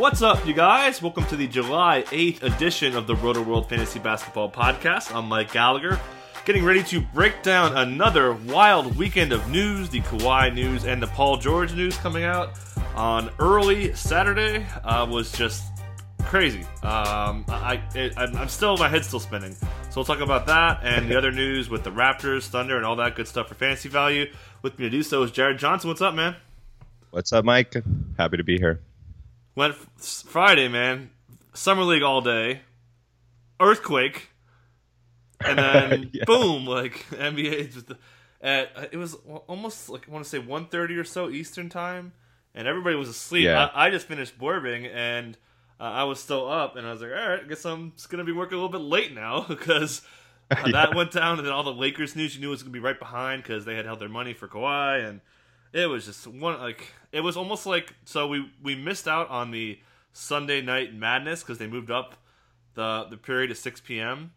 What's up, you guys? Welcome to the July 8th edition of the Roto World Fantasy Basketball Podcast. I'm Mike Gallagher, getting ready to break down another wild weekend of news the Kawhi news and the Paul George news coming out on early Saturday. Uh, was just crazy. Um, I, it, I'm still, my head's still spinning. So we'll talk about that and the other news with the Raptors, Thunder, and all that good stuff for fantasy value. With me to do so is Jared Johnson. What's up, man? What's up, Mike? Happy to be here. Went Friday, man. Summer League all day. Earthquake. And then yeah. boom, like NBA just at it was almost like I want to say 1:30 or so Eastern time, and everybody was asleep. Yeah. I, I just finished boarding and uh, I was still up, and I was like, all right, I guess I'm just gonna be working a little bit late now because uh, yeah. that went down, and then all the Lakers news you knew was gonna be right behind because they had held their money for Kawhi, and it was just one like it was almost like so we we missed out on the Sunday night madness because they moved up the the period to 6 p.m.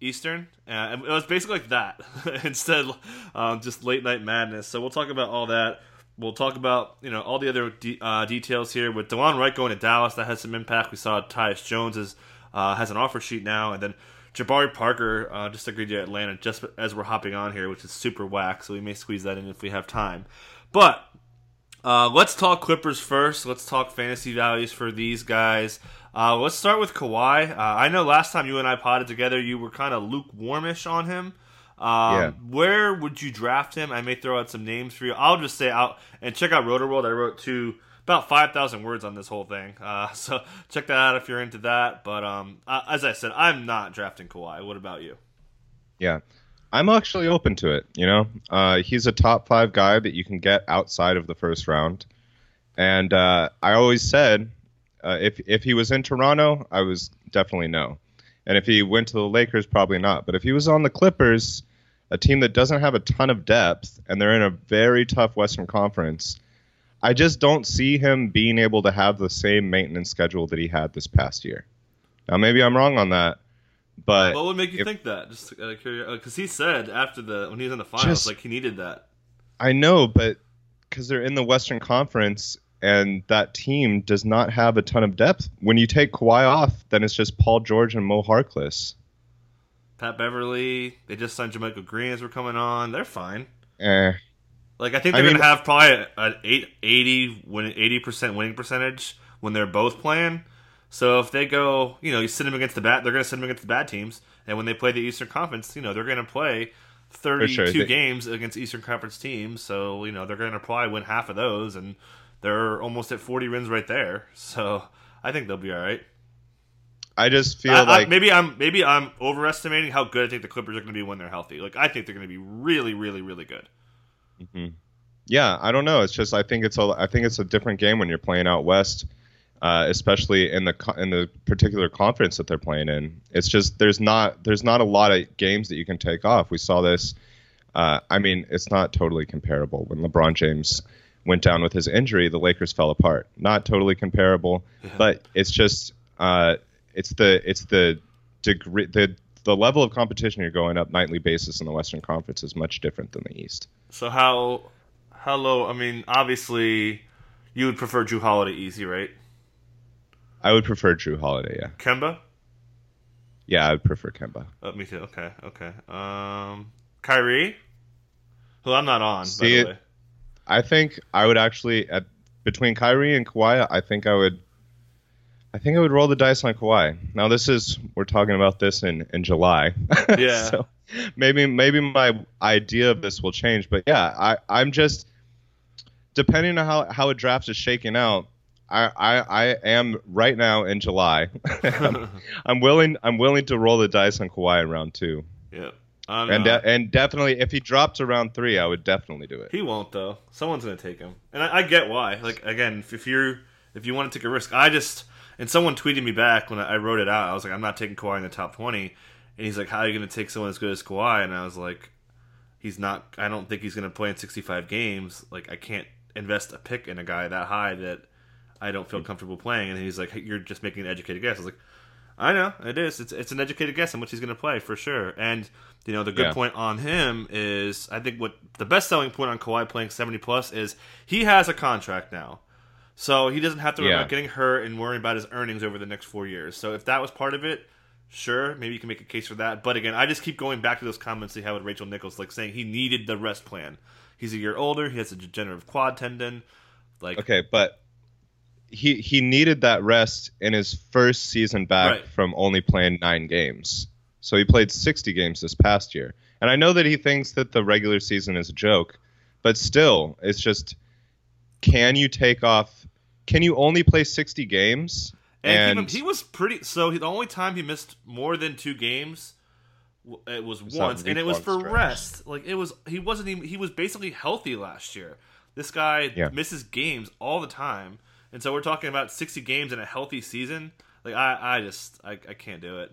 Eastern, and it was basically like that instead, um, just late night madness. So we'll talk about all that. We'll talk about you know all the other de- uh, details here with Delon Wright going to Dallas. That has some impact. We saw Tyus Jones is, uh, has an offer sheet now, and then Jabari Parker uh, just agreed to Atlanta just as we're hopping on here, which is super whack. So we may squeeze that in if we have time. But uh, let's talk Clippers first. Let's talk fantasy values for these guys. Uh, let's start with Kawhi. Uh, I know last time you and I potted together, you were kind of lukewarmish on him. Um, yeah. Where would you draft him? I may throw out some names for you. I'll just say out and check out Roto World. I wrote two about five thousand words on this whole thing, uh, so check that out if you're into that. But um, uh, as I said, I'm not drafting Kawhi. What about you? Yeah, I'm actually open to it. You know, uh, he's a top five guy that you can get outside of the first round, and uh, I always said uh, if if he was in Toronto, I was definitely no. And if he went to the Lakers, probably not. But if he was on the Clippers, a team that doesn't have a ton of depth, and they're in a very tough Western Conference, I just don't see him being able to have the same maintenance schedule that he had this past year. Now, maybe I'm wrong on that, but what would make you if, think that? Just because he said after the when he was in the finals, just, like he needed that. I know, but because they're in the Western Conference and that team does not have a ton of depth. When you take Kawhi off, then it's just Paul George and Mo Harkless. Pat Beverley, they just signed JaMychal Green as we're coming on. They're fine. Eh. Like I think they're I mean, gonna have probably an 80 win, 80% winning percentage when they're both playing. So if they go, you know, you sit them against the bad, they're going to sit them against the bad teams, and when they play the Eastern Conference, you know, they're going to play 32 sure. they, games against Eastern Conference teams. So you know, they're going to probably win half of those, and they're almost at 40 wins right there. So I think they'll be all right. I just feel I, like I, maybe I'm maybe I'm overestimating how good I think the Clippers are going to be when they're healthy. Like I think they're going to be really, really, really good. Mm-hmm. Yeah, I don't know. It's just I think it's a I think it's a different game when you're playing out west, uh, especially in the in the particular conference that they're playing in. It's just there's not there's not a lot of games that you can take off. We saw this. Uh, I mean, it's not totally comparable when LeBron James went down with his injury, the Lakers fell apart. Not totally comparable, but it's just uh, it's the it's the degree the the level of competition you're going up nightly basis in the Western Conference is much different than the East. So how how low? I mean, obviously, you would prefer Jrue Holiday easy, right? I would prefer Jrue Holiday. Yeah. Kemba. Yeah, I would prefer Kemba. Oh, me too. Okay, okay. Um, Kyrie, who I'm not on. See, by the way. I think I would actually at between Kyrie and Kawhi. I think I would. I think I would roll the dice on Kawhi. Now this is we're talking about this in in July. Yeah. so maybe maybe my idea of this will change, but yeah, I I'm just depending on how how a draft is shaking out. I, I, I am right now in July. I'm, I'm willing I'm willing to roll the dice on Kawhi in round two. Yeah. I'm and de- and definitely, if he dropped to round three, I would definitely do it. He won't though. Someone's gonna take him, and I, I get why. Like again, if, if you're if you want to take a risk, I just and someone tweeted me back when I wrote it out. I was like, I'm not taking Kawhi in the top twenty, and he's like, How are you gonna take someone as good as Kawhi? And I was like, He's not. I don't think he's gonna play in 65 games. Like I can't invest a pick in a guy that high that I don't feel hmm. comfortable playing. And he's like, hey, You're just making an educated guess. I was like. I know it is. It's it's an educated guess on which he's going to play for sure. And you know the good yeah. point on him is I think what the best selling point on Kawhi playing seventy plus is he has a contract now. So he doesn't have to worry Yeah. about getting hurt and worrying about his earnings over the next four years. So if that was part of it, sure, maybe you can make a case for that. But again, I just keep going back to those comments he had with Rachel Nichols, like saying he needed the rest plan. He's a year older. He has a degenerative quad tendon. Like, Okay, but he he needed that rest in his first season back Right. from only playing nine games. So he played 60 games this past year. And I know that he thinks that the regular season is a joke, but still, it's just can you take off can you only play 60 games? and, he, he was pretty. So he, the only time he missed more than two games, it was once, and it was for stretch. rest. Like it was, he wasn't even. He was basically healthy last year. This guy Yeah. misses games all the time, and so we're talking about sixty games in a healthy season. Like I, I just, I, I can't do it.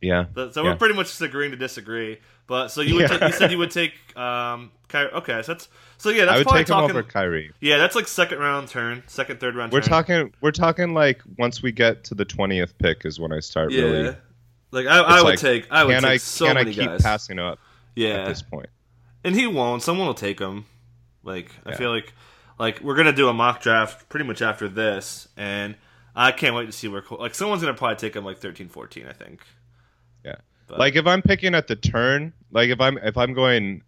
yeah. But, so Yeah. we're pretty much just agreeing to disagree. But so you would, Yeah. ta- you said you would take, um, Kyrie. Okay, so that's so yeah, that's I would probably take him talking. over Kyrie. yeah, that's like second round turn, second, third round. We're turn. talking we're talking like once we get to the 20th pick is when I start Yeah. really Like I, I would like, take, I would take I so can many I keep guys. passing up yeah, at this point? and he won't. Someone will take him. Like I feel like, like we're gonna do a mock draft pretty much after this, and I can't wait to see where like someone's gonna probably take him like 13, 14, I think. Yeah. But- like if I'm picking at the turn, like if I'm if I'm going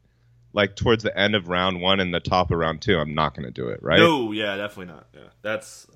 like towards the end of round one and the top of round two, I'm not going to do it, right? No, yeah, definitely not. Yeah, that's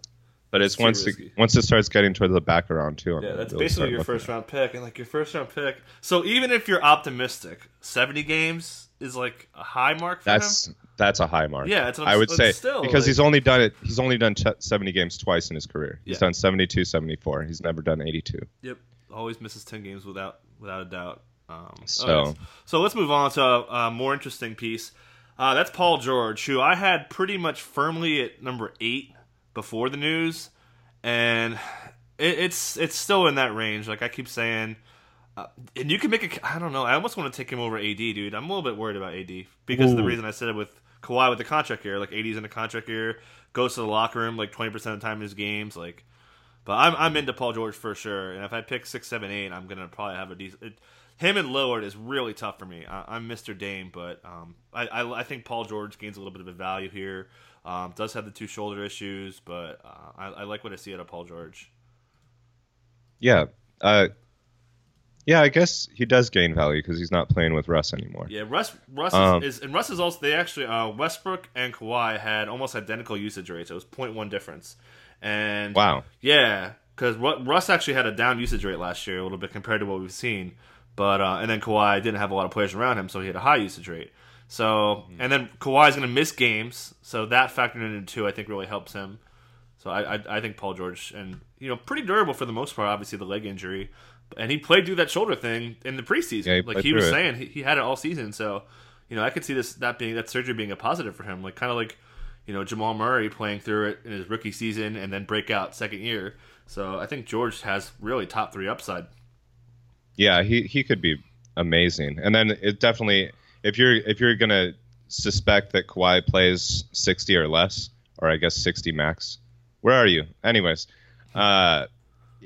but it's once risky. it, once it starts getting towards the back of round two. I'm yeah, that's really basically your first round pick, and like your first round pick. So even if you're optimistic, seventy games is like a high mark for That's him. That's a high mark. Yeah, what I'm- would say still, because like- he's only done it. He's only done ch- 70 games twice in his career. He's Yeah. done 72, 74. He's never done 82. Yep, always misses ten games without without a doubt. Um, So- okay. so let's move on to a, a more interesting piece. Uh, that's Paul George, who I had pretty much firmly at number eight before the news, and it, it's it's still in that range. Like I keep saying, uh, and you can make a. I don't know. I almost want to take him over AD, dude. I'm a little bit worried about AD because of the reason I said it with Kawhi with the contract year. Like AD's in the contract year, goes to the locker room like 20 percent of the time in his games, like. But I'm I'm into Paul George for sure, and if I pick six, seven, eight, I'm gonna probably have a decent. Him and Lillard is really tough for me. I, I'm Mr. Dame, but um, I, I I think Paul George gains a little bit of a value here. Um, does have the two shoulder issues, but uh, I, I like what I see out of Paul George. Yeah. Uh, yeah, I guess he does gain value because he's not playing with Russ anymore. Yeah, Russ Russ Um, is, is and Russ is also they actually uh, Westbrook and Kawhi had almost identical usage rates. It was 0.1 difference, and Wow. Yeah, because Russ actually had a down usage rate last year a little bit compared to what we've seen. But uh, and then Kawhi didn't have a lot of players around him, so he had a high usage rate. So and then Kawhi's going to miss games, so that factored in too. I think really helps him. So I, I I think Paul George and you know pretty durable for the most part. Obviously the leg injury, and he played through that shoulder thing in the preseason. Yeah, he like he was it. saying, he, he had it all season. So you know I could see this that being that surgery being a positive for him. Like kind of like you know Jamal Murray playing through it in his rookie season and then break out second year. So I think George has really top three upside. Yeah, he, he could be amazing. And then it definitely if you're if you're gonna suspect that Kawhi plays sixty or less, or I guess sixty max. Where are you? Anyways, uh,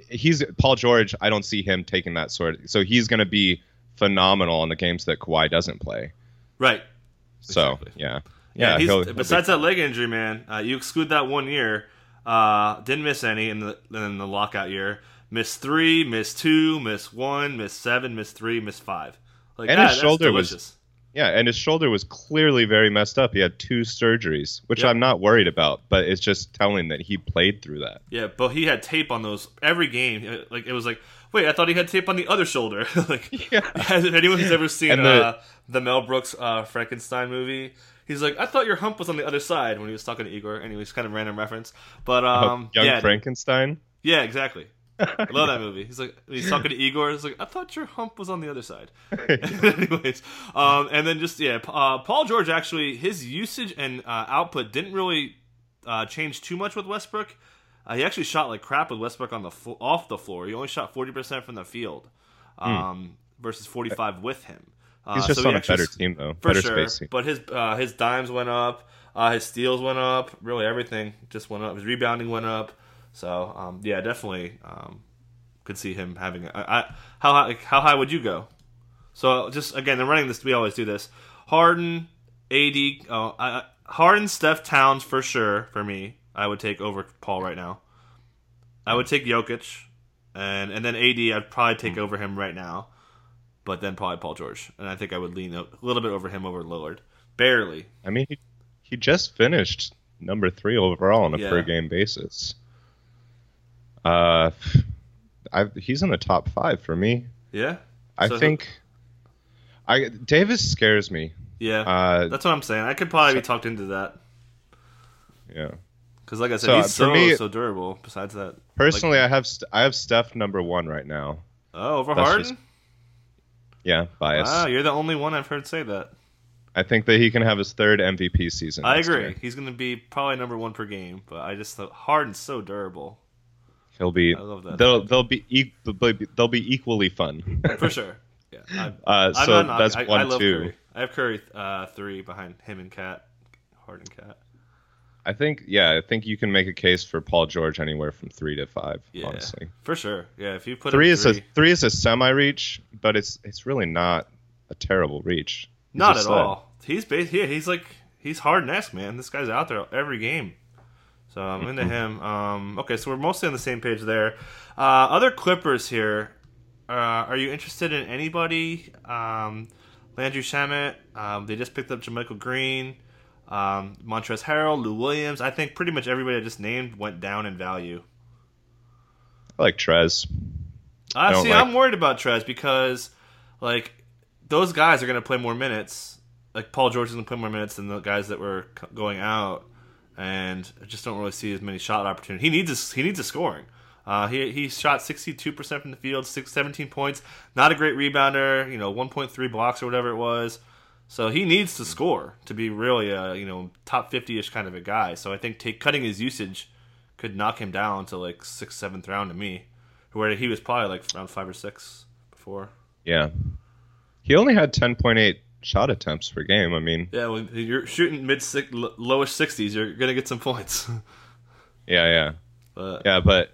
he's Paul George. I don't see him taking that sort. So he's gonna be phenomenal in the games that Kawhi doesn't play. Right. So Exactly. yeah, Yeah. yeah. he's, he'll- he'll be- besides that leg injury, man, uh, you exclude that one year. Uh, didn't miss any in the in the lockout year. Missed three, missed two, missed one, missed seven, missed three, missed five. Like And that, his shoulder was- delicious. Yeah, and his shoulder was clearly very messed up. He had two surgeries, which Yep. I'm not worried about, but it's just telling that he played through that. Yeah, but he had tape on those every game. Like it was like, wait, I thought he had tape on the other shoulder. like, Yeah. has, anyone who's ever seen the- uh, the Mel Brooks uh, Frankenstein movie, he's like, I thought your hump was on the other side when he was talking to Igor. Anyways, kind of random reference, but um, Young yeah, Frankenstein. yeah, exactly. I love that movie. He's like, he's talking to Igor. He's like, I thought your hump was on the other side. Anyways, um, and then just yeah, uh, Paul George actually his usage and uh, output didn't really uh, change too much with Westbrook. Uh, he actually shot like crap with Westbrook on the off the floor. He only shot forty percent from the field, um, versus forty five with him. Uh, Hmm. He's just so he on a actually- better team though, for better sure. spacing. But his uh, his dimes went up, uh, his steals went up, really everything just went up. His rebounding went up. So um, yeah, definitely um, could see him having. I, I, how high, how high would you go? So just again, they're running this. We always do this. Harden, AD. Oh, I, Harden, Steph, Towns for sure for me. I would take over Paul right now. I would take Jokic, and and then AD. I'd probably take over him right now, but then probably Paul George, and I think I would lean a little bit over him over Lillard, barely. I mean, he, he just finished number three overall on a Yeah. per game basis. Uh, I he's in the top five for me. Yeah, I So- think. I Davis scares me. yeah. Uh, That's what I'm saying. I could probably be talked into that yeah. because, like I said, So, he's so me- so durable. Besides that, Personally, I have I have Steph number one right now. oh, over That's Harden. just Yeah, bias. Wow, you're the only one I've heard say that. I think that he can have his third MVP season. I agree. year. He's going to be probably number one per game, but I just thought Harden's so durable He'll be. I love that. They'll they'll be e- they'll be equally fun. for sure. Yeah, I'm, Uh, I'm so not that's knocking- one I, I love two. Curry. I have Curry uh, three behind him and Cat, Harden, Cat. I think yeah, I think you can make a case for Paul George anywhere from three to five. Yeah, Honestly, for sure. Yeah, if you put three is three, a three is a semi reach, but it's it's really not a terrible reach. Not at said. all. He's bas- yeah, he's like he's Harden esque man. This guy's out there every game. So I'm into him. Um, okay, so we're mostly on the same page there. Uh, other Clippers here. Uh, are you interested in anybody? Um, Landry Shamet. Um, they just picked up JaMychal Green, um, Montrezl Harrell, Lou Williams. I think pretty much everybody I just named went down in value. I like Trez. I don't see. like- I'm worried about Trez because, like, those guys are going to play more minutes. Like Paul George is going to play more minutes than the guys that were c- going out, and I just don't really see as many shot opportunities. He needs a, he needs a scoring. Uh, he he shot 62 percent from the field, six, 17 points. Not a great rebounder. You know, 1.3 blocks or whatever it was. So he needs to score to be really a you know top 50 ish kind of a guy. So I think take, cutting his usage could knock him down to like sixth, seventh round to me, where he was probably like around five or six before. Yeah, he only had ten point eight shot attempts per game. I mean, Yeah, when you're shooting mid six, lowish sixties, you're gonna get some points. yeah, yeah, but yeah, but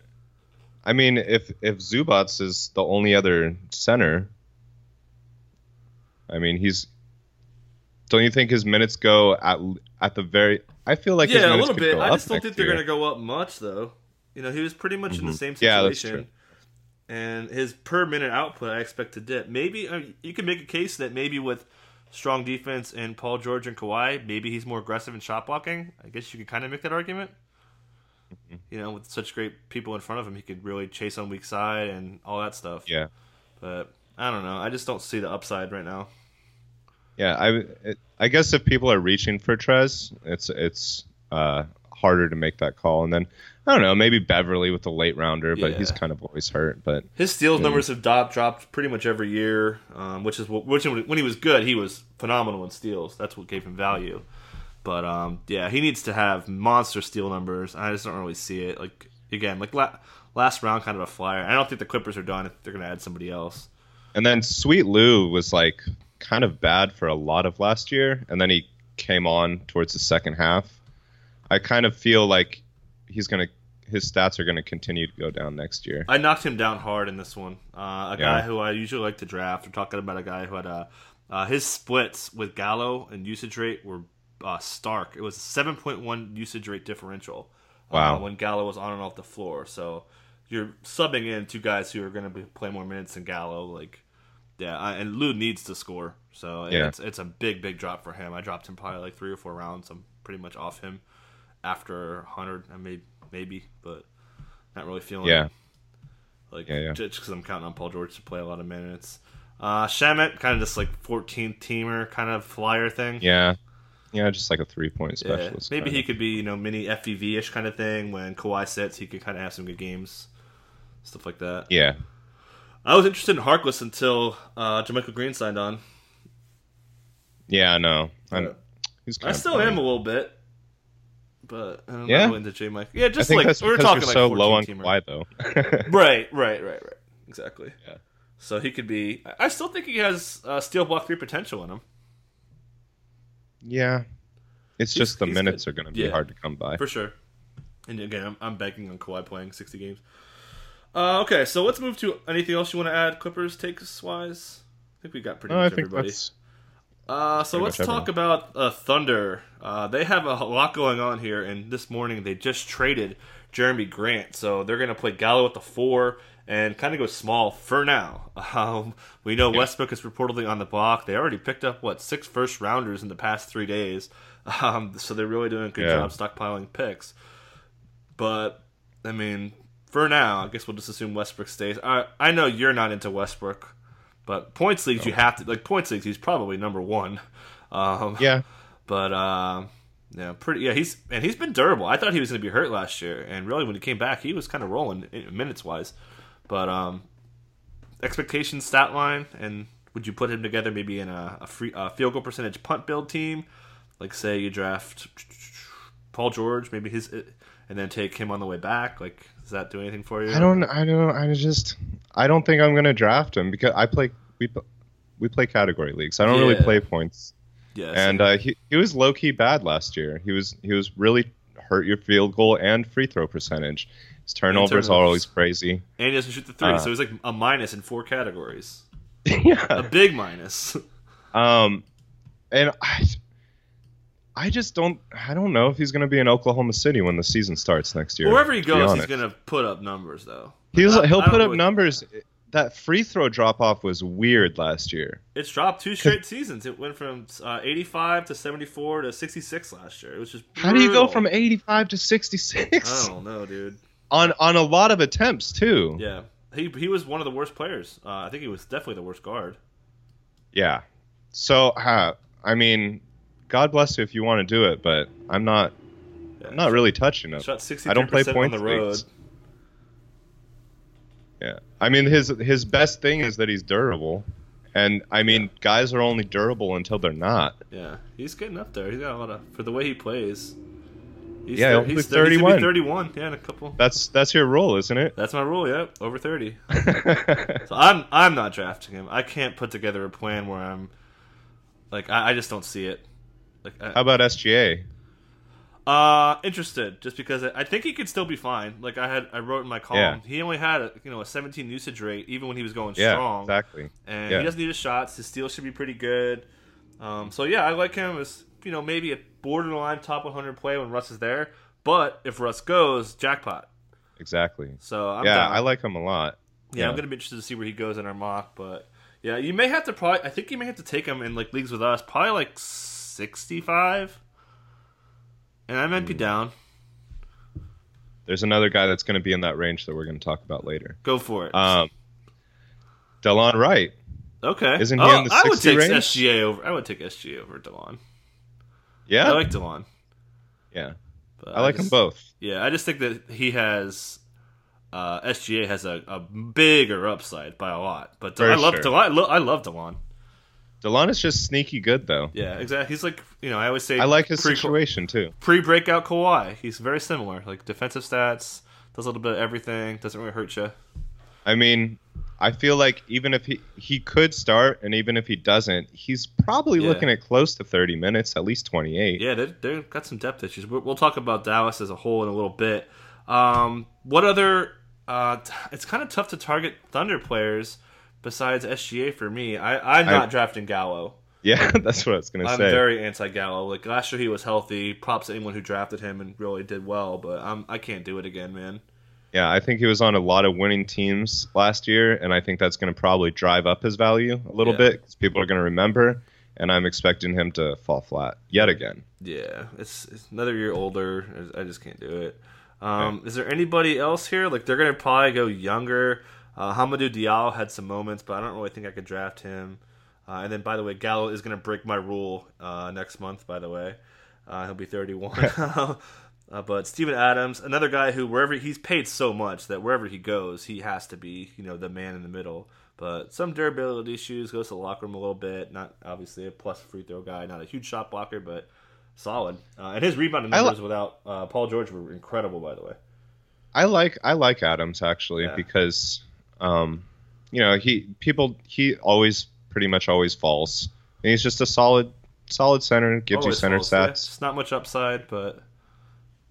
I mean, if if Zubac is the only other center, I mean, he's. Don't you think his minutes go at at the very? I feel like his yeah, a little could bit. I just don't think they're year. gonna go up much though. You know, he was pretty much in the same Mm-hmm. Yeah, that's situation. true. And his per minute output, I expect to dip. Maybe uh, you can make a case that maybe with strong defense and Paul George and Kawhi, maybe he's more aggressive in shot blocking. I guess you could kind of make that argument. Mm-hmm. You know, with such great people in front of him, he could really chase on weak side and all that stuff. Yeah, But I don't know. I just don't see the upside right now. yeah. I I guess if people are reaching for Trez, it's it's uh, harder to make that call. And then I don't know, maybe Beverley with the late rounder, but he's kind of always hurt. But His steals Yeah. numbers have dropped, dropped pretty much every year, um, which is what, which when he was good, he was phenomenal in steals. That's what gave him value. But um, yeah, he needs to have monster steal numbers. I just don't really see it. Like again, like la- last round, kind of a flyer. I don't think the Clippers are done. If they're going to add somebody else. And then Sweet Lou was like kind of bad for a lot of last year, and then he came on towards the second half. I kind of feel like he's gonna his stats are gonna continue to go down next year. I knocked him down hard in this one. Uh, a Yeah. guy who I usually like to draft. We're talking about a guy who had a, uh, his splits with Gallo and usage rate were uh, stark. It was a 7.1 usage rate differential. uh, Wow. when Gallo was on and off the floor. So you're subbing in two guys who are going to play more minutes than Gallo. Like, yeah, I, and Lou needs to score. So Yeah. it's it's a big big drop for him. I dropped him probably like three or four rounds. I'm pretty much off him after 100. I made maybe, but not really feeling Yeah. it. Like Yeah, yeah. just because I'm counting on Paul George to play a lot of minutes. Uh, Shamet, kind of just like 14th teamer kind of flyer thing. Yeah, yeah, just like a three point Yeah, specialist. maybe he of. could be, you know, mini FVV ish kind of thing. When Kawhi sits, he could kind of have some good games, stuff like that. Yeah, I was interested in Harkless until uh, JaMychal Green signed on. yeah, Yeah. he's. I still am a little bit, but I'm Yeah? not into J Mike. Yeah, I just like we were talking you're like so low on. Kawhi, though. Right, right, right, right. Exactly. Yeah. So he could be. I- I still think he has uh, steal block three potential in him. yeah, it's He's- just the minutes good. are going to be Yeah. hard to come by. For sure. And again, I'm, I'm banking on Kawhi playing 60 games. Uh, okay, so let's move to anything else you want to add, Clippers takes wise. I think we got pretty No, I much think everybody. that's. Uh, so Pretty let's much talk about uh, Thunder. Uh, they have a lot going on here, and this morning they just traded Jerami Grant, so they're going to play Gallo at the four and kind of go small for now. Um, we know Westbrook is reportedly on the block. They already picked up what six first rounders in the past three days, um, so they're really doing a good Yeah. job stockpiling picks. But I mean, for now, I guess we'll just assume Westbrook stays. I I know you're not into Westbrook, but points leagues you have to like points leagues. He's probably number one. Um, Yeah, but um, yeah, pretty. Yeah, he's and he's been durable. I thought he was going to be hurt last year, and really when he came back, he was kind of rolling minutes wise. But um, expectation stat line, and would you put him together maybe in a, a free a field goal percentage punt build team? Like say you draft Paul George, maybe his, and then take him on the way back. Like, does that do anything for you? I don't. I don't. I just. I don't think I'm gonna draft him because I play. We we play category leagues. I don't really play points. Yeah, And uh, he he was low key bad last year. He was he was really hurt your field goal and free throw percentage. His turnovers turnovers. are always crazy. and he doesn't shoot the three, uh, so he's like a minus in four categories, Yeah, a big minus. Um, and I. I just don't. I don't know if he's going to be in Oklahoma City when the season starts next year. Wherever he goes, he's gonna put up numbers, though. He's, I- he'll I put up really- numbers. That free throw drop off was weird last year. It's dropped two straight seasons. It went from uh, 85 to 74 to 66 last year. It was just How do you go from 85 to 66? I don't know, dude. on on a lot of attempts too? Yeah, he he was one of the worst players. Uh, I think he was definitely the worst guard. Yeah. So, uh, I mean, God bless you if you want to do it, but I'm not. Yeah. I'm not really touching him. Shot 63 I don't play points on the road. leagues. Yeah. I mean, his his best thing is that he's durable, and I mean, guys are only durable until they're not. Yeah, he's getting up there. He's got a lot of for the way he plays. He's Yeah, he's thir- he's gonna 31. be 31. Yeah, in a couple. That's that's your rule, isn't it? That's my rule. Yep, over 30. So I'm I'm not drafting him. I can't put together a plan where I'm like I, I just don't see it. Like I, How about SGA? Uh, interested, just because I think he could still be fine. Like I had, I wrote in my column, Yeah. he only had a you know a 17 usage rate even when he was going Yeah, strong, exactly. and Yeah. he doesn't need his shots. His steal should be pretty good. Um, so yeah, I like him as you know maybe a borderline top 100 play when Russ is there. But if Russ goes, jackpot. Exactly. So I'm yeah, down. I like him a lot. Yeah, I'm gonna be interested to see where he goes in our mock, but yeah, you may have to probably. I think you may have to take him in like leagues with us, probably like 65, and I Hmm. might be down. There's another guy that's going to be in that range that we're going to talk about later. Go for it. Um, Delon Wright. Okay. Isn't he Oh, in the I would take range? SGA over. I would take SGA over Delon. Yeah, I like Delon. yeah, But I like them just- both. Yeah, I just think that he has. Uh, SGA has a, a bigger upside by a lot, but For I love sure. Delon. I, lo- I love Delon. Delon is just sneaky good though. Yeah, exactly. He's like you know I always say I like his pre- situation too. pre breakout Kawhi. He's very similar, like defensive stats, does a little bit of everything, doesn't really hurt you. I mean, I feel like even if he he could start, and even if he doesn't, he's probably Yeah. looking at close to 30 minutes, at least 28. Yeah, they they've got some depth issues. We'll, we'll talk about Dallas as a whole in a little bit. Um, what other? Uh, it's kind of tough to target Thunder players besides SGA for me. I, I'm not I- drafting Gallo. Yeah, that's what I was gonna say. I'm very anti Gallo. Like last year, he was healthy. Props to anyone who drafted him and really did well. But I'm I can't do it again, man. Yeah, I think he was on a lot of winning teams last year, and I think that's going to probably drive up his value a little Yeah. bit because people are going to remember, and I'm expecting him to fall flat yet again. Yeah, it's, it's another year older. I just can't do it. Um, Is there anybody else here? Like they're gonna probably go younger. Uh, Hamidou Diallo had some moments, but I don't really think I could draft him. Uh, and then, by the way, Gallo is gonna break my rule uh, next month. By the way, uh, he'll be 31. uh, but Steven Adams, another guy who wherever he's paid so much that wherever he goes, he has to be you know the man in the middle. But some durability issues, goes to the locker room a little bit. Not obviously a plus free throw guy, not a huge shot blocker, but solid. Uh, and his rebounding I li- numbers without uh, Paul George were incredible, by the way. I like I like Adams actually Yeah. because, um, you know, he people he always pretty much always falls, and he's just a solid solid center, gives you center falls, yeah. stats. It's not much upside, but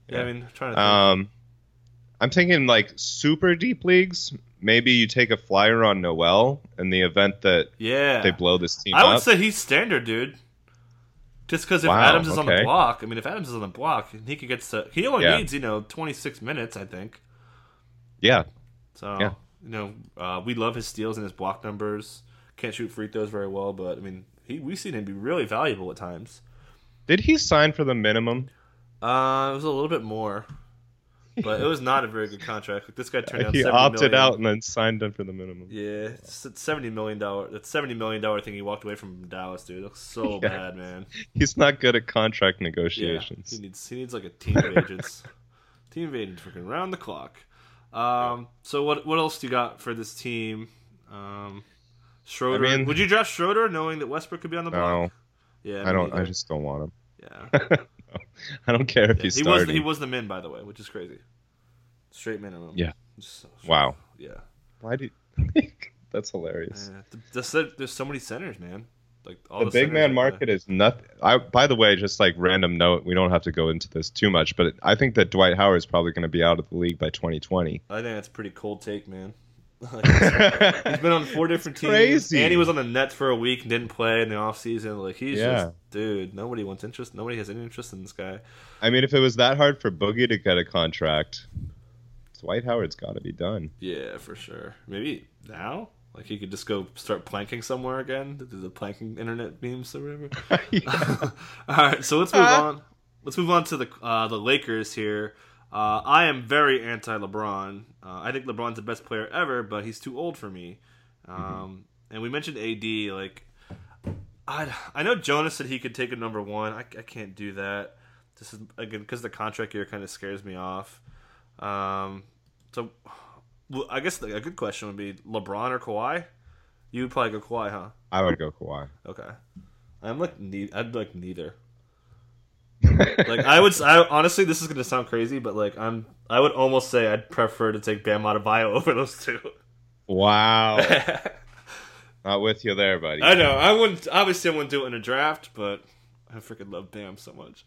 yeah, Yeah. I mean, trying to. Think. Um, I'm thinking like super deep leagues. Maybe you take a flyer on Noel in the event that yeah, they blow this team I would up. say he's standard, dude. Just because if Wow, Adams is on the block, I mean, if Adams is on the block, he could get to. He only Yeah. needs you know 26 minutes, I think. Yeah, So Yeah. You know, uh, we love his steals and his block numbers. Can't shoot free throws very well, but I mean, he we've seen him be really valuable at times. did he sign for the minimum? Uh, it was a little bit more, but it was not a very good contract. Like, this guy turned out He 70 opted million. out and then signed him for the minimum. Yeah, it's seventy million dollar. That seventy million dollar thing he walked away from Dallas, dude. Looks so Yeah. bad, man. He's not good at contract Yeah, negotiations. he needs he needs like a team of agents, team of agents freaking round the clock. Um, so what what else do you got for this team? Um, Schroeder. I mean- Would you draft Schroeder knowing that Westbrook could be on the block? no, Yeah, I don't. I just don't want him. yeah. I don't care if Yeah, he's he was starting. he was the min by the way, which is crazy. Straight minimum. Yeah. So- Wow. Yeah. Why do? You... That's hilarious. The- the- there's so many centers, man. Like all the the big man market is nothing. I, by the way, just like random note, we don't have to go into this too much, but I think that Dwight Howard is probably going to be out of the league by 2020. I think that's a pretty cold take, man. Like, He's been on four different teams, crazy. and he was on the Nets for a week and didn't play in the off season. Like he's Yeah. just, dude. Nobody wants interest. Nobody has any interest in this guy. I mean, if it was that hard for Boogie to get a contract, Dwight Howard's got to be done. Yeah, for sure. Maybe now, like he could just go start planking somewhere again. Do the planking internet memes or whatever. All right, so let's move Uh. on. Let's move on to the uh, the Lakers here. Uh, I am very anti LeBron. Uh, I think LeBron's the best player ever, but he's too old for me. Um, And we mentioned AD. Like, I I know Jonas said he could take a number one. I, I can't do that. This is again because the contract year kind of scares me off. Um, so, I guess a good question would be LeBron or Kawhi. You would probably go Kawhi, huh? I would go Kawhi. Okay. I'm like ne- I'd like neither. like I would I honestly this is going to sound crazy but like I'm I would almost say I'd prefer to take Bam Adebayo over those two. Wow. Not with you there, buddy. I know. I wouldn't obviously I wouldn't do it in a draft, but I freaking love Bam so much.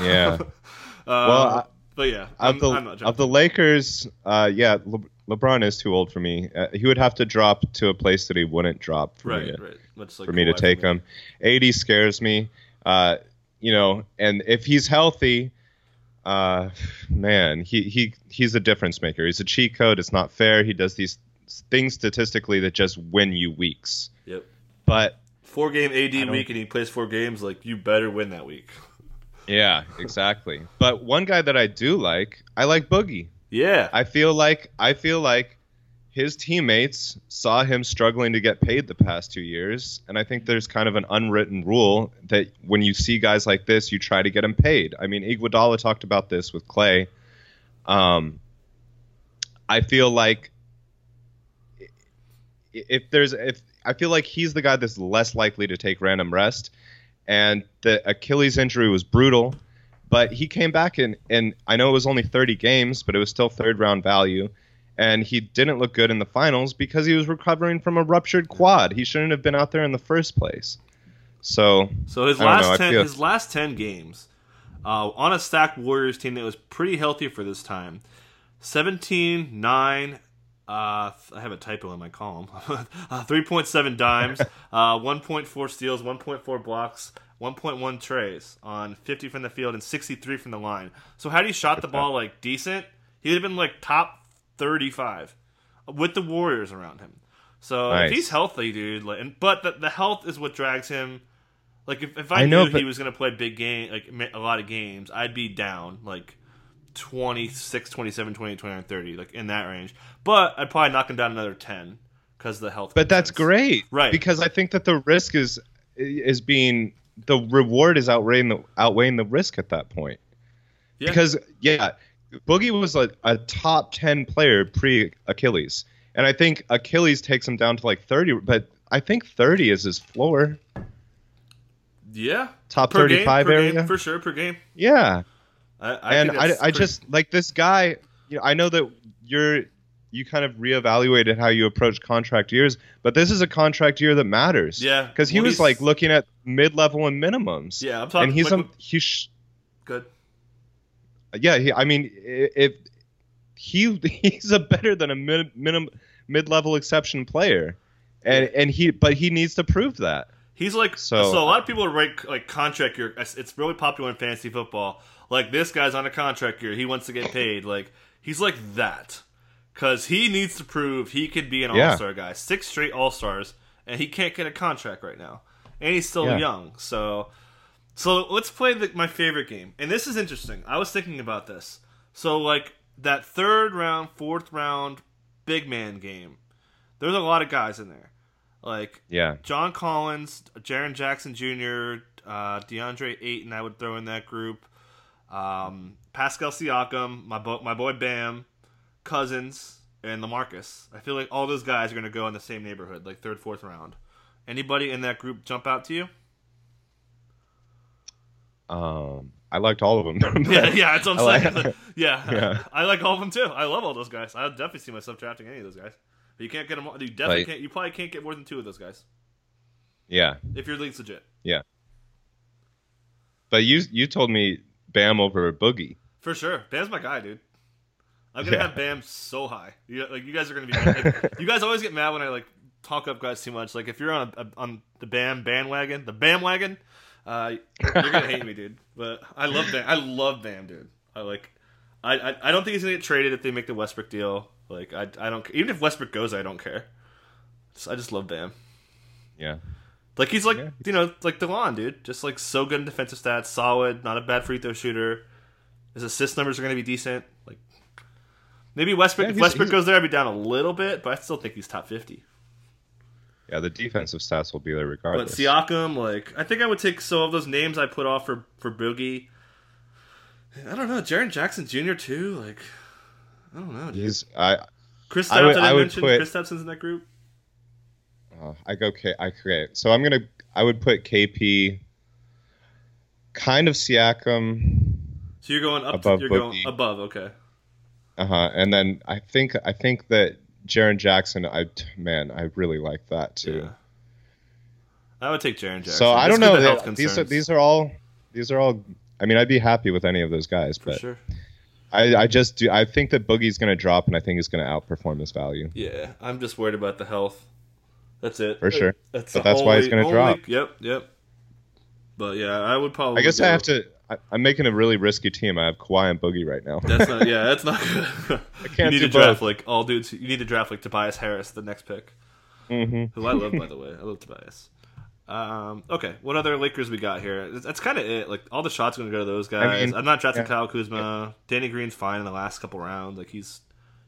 Yeah. Uh, Well, I- but yeah, I'm, Of the I'm not of the Lakers, uh, yeah, Le- LeBron is too old for me. Uh, he would have to drop to a place that he wouldn't drop for me right, to, right. Like for me to take him. AD scares me. Uh, you know, and if he's healthy, uh, man, he, he he's a difference maker. He's a cheat code. It's not fair. He does these things statistically that just win you weeks. Yep. But Four game AD week and he plays four games. Like you better win that week. Yeah, exactly. but one guy that I do like, I like Boogie. Yeah. I feel like I feel like his teammates saw him struggling to get paid the past two years, and I think there's kind of an unwritten rule that when you see guys like this, you try to get them paid. I mean, Iguodala talked about this with Clay. Um, I feel like if there's if I feel like he's the guy that's less likely to take random rest, and the Achilles injury was brutal but he came back and and I know it was only 30 games, but it was still third round value. And he didn't look good in the finals because he was recovering from a ruptured quad. He shouldn't have been out there in the first place. So So his last know, ten, feel- his last ten games, uh, on a stacked Warriors team that was pretty healthy for this time, 17, 9, uh, I have a typo in my column. uh, Three point seven dimes, uh, one point four steals, one point four blocks, one point one treys on fifty from the field and sixty three from the line. So had he shot the ball like decent, he would have been like top thirty five with the Warriors around him. So Nice. if he's healthy, dude, like, and, but the, the health is what drags him. Like if, if I, I know, knew but- he was going to play big game, like a lot of games, I'd be down like 26, 27, 28, 29, 30, like in that range. But I'd probably knock him down another 10 because the health. but that's great. Right. Because I think that the risk is is being the reward is outweighing the outweighing the risk at that point. Yeah. Because yeah, Boogie was a, a top 10 player pre Achilles. And I think Achilles takes him down to like 30, but I think 30 is his floor. Yeah. Top Per game, 35 per area. game, for sure per game. Yeah. I, I and I, I pretty- just like this guy. You know, I know that you're you kind of reevaluated how you approach contract years, but this is a contract year that matters. Yeah, because he well, was like looking at mid-level and minimums. Yeah, I'm talking. and he's like, on he sh- good. yeah. He, I mean, if he he's a better than a mid minimum mid-level exception player, and and he but he needs to prove that. He's like. So- So, a lot of people write like contract year. It's really popular in fantasy football. Like this guy's on a contract year. He wants to get paid. Like he's like that because he needs to prove he could be an Yeah. all star guy. Six straight all stars, and he can't get a contract right now, and he's still Yeah. young. So, so let's play the, my favorite game. And this is interesting. I was thinking about this. So like that third round, fourth round, big man game. There's a lot of guys in there. Like Yeah. John Collins, Jaren Jackson Jr., uh, DeAndre Ayton, I would throw in that group. Um, Pascal Siakam, my bo- my boy Bam, Cousins, and LaMarcus. I feel like all those guys are going to go in the same neighborhood, like third, fourth round. Anybody in that group jump out to you? Um, I liked all of them. Yeah, yeah, that's what I'm saying. like- yeah, Yeah. I like all of them too. I love all those guys. I definitely see myself drafting any of those guys. But you can't get them. You definitely Like- can't. You probably can't get more than two of those guys yeah, if your league's legit. Yeah. But you you told me Bam over a Boogie. For sure, Bam's my guy, dude. I'm gonna Yeah. have Bam so high. You, like you guys are gonna be. Like, you guys always get mad when I like talk up guys too much. Like if you're on a, on the Bam bandwagon, the Bam wagon, uh, you're gonna hate me, dude. But I love Bam. I love Bam, dude. I like. I, I I don't think he's gonna get traded if they make the Westbrook deal. Like I I don't even if Westbrook goes, I don't care. I just love Bam. Yeah, Like he's like Yeah. you know like Delon, dude. Just like so good in defensive stats, solid, not a bad free throw shooter. His assist numbers are going to be decent. Like maybe Westbrook. Yeah, if he's- Westbrook he's- goes there, I'd be down a little bit, but I still think he's top fifty. yeah. The defensive stats will be there regardless. But. Siakam, like I think I would take some of those names I put off for for Boogie. I don't know, Jaren Jackson Jr. too. Like I don't know, dude. He's I Chris I would- I, I mentioned. put- Chris Stapson's in that group. Uh, I go K I create. So I'm gonna I would put KP, kind of Siakam, So you're going up. Above to, you're going above. Okay. uh huh, and then I think I think that Jaren Jackson. I man, I really like that too. Yeah. I would take Jaren Jackson. So I don't know. the health These are these are all these are all. I mean, I'd be happy with any of those guys, for but sure. I, I just do. I think that Boogie's going to drop, and I think he's going to outperform his value. Yeah, I'm just worried about the health. That's it. For sure. That's But that's why it's gonna drop. Yep, yep. But yeah, I would probably. I guess I have to. I, I'm making a really risky team. I have Kawhi and Boogie right now. That's not. Yeah, that's not good. I can't you need do to draft both. like all dudes. You need to draft like Tobias Harris, the next pick, hmm who I love by the way. I love Tobias. Um, okay, what other Lakers we got here? That's, that's kind of it. Like all the shots are gonna go to those guys. mean, I'm not drafting yeah. Kyle Kuzma. Danny Green's fine in the last couple rounds. Like he's,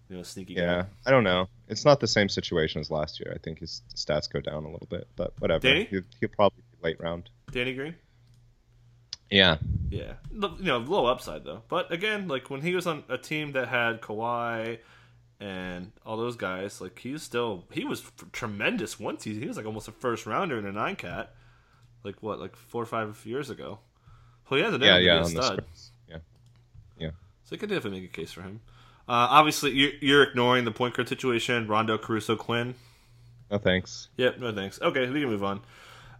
you know, sneaky guy. Yeah, I don't know. It's not the same situation as last year. I think his stats go down a little bit, but whatever. Danny? He'll, he'll probably be late round. Danny Green. Yeah, Yeah, you know, low upside though. But again, like when he was on a team that had Kawhi and all those guys, like he's still he was f- tremendous one season. He was like almost a first rounder in a nine cat, like what, like four or five years ago. Well, he has a yeah, name yeah. On be the stud, Spurs. Yeah, so you could definitely make a case for him. Uh, obviously, you're, you're ignoring the point guard situation. Rondo, Caruso, Quinn. no thanks. Yep, no thanks. Okay, we can move on.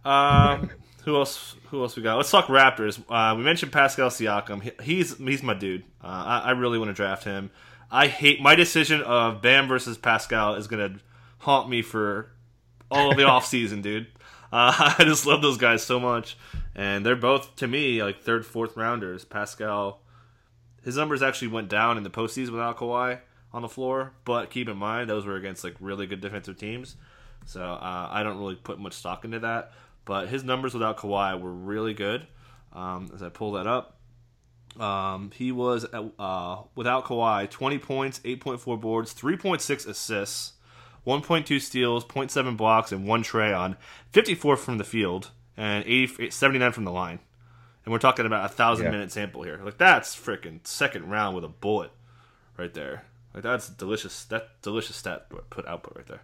Um, who else? Who else we got? Let's talk Raptors. Uh, we mentioned Pascal Siakam. He, he's he's my dude. Uh, I, I really want to draft him. I hate my decision of Bam versus Pascal is gonna haunt me for all of the off season, dude. Uh, I just love those guys so much, and they're both to me like third, fourth rounders. Pascal, his numbers actually went down in the postseason without Kawhi on the floor, but keep in mind those were against like really good defensive teams. So uh, I don't really put much stock into that. But his numbers without Kawhi were really good. Um, as I pull that up, um, he was uh, without Kawhi 20 points, 8.4 boards, 3.6 assists, 1.2 steals, 0.7 blocks, and one trey on 54 from the field and 80, 79 from the line. And we're talking about a thousand Yeah. minute sample here. Like that's freaking second round with a bullet right there. Like that's delicious. That delicious stat put output right there.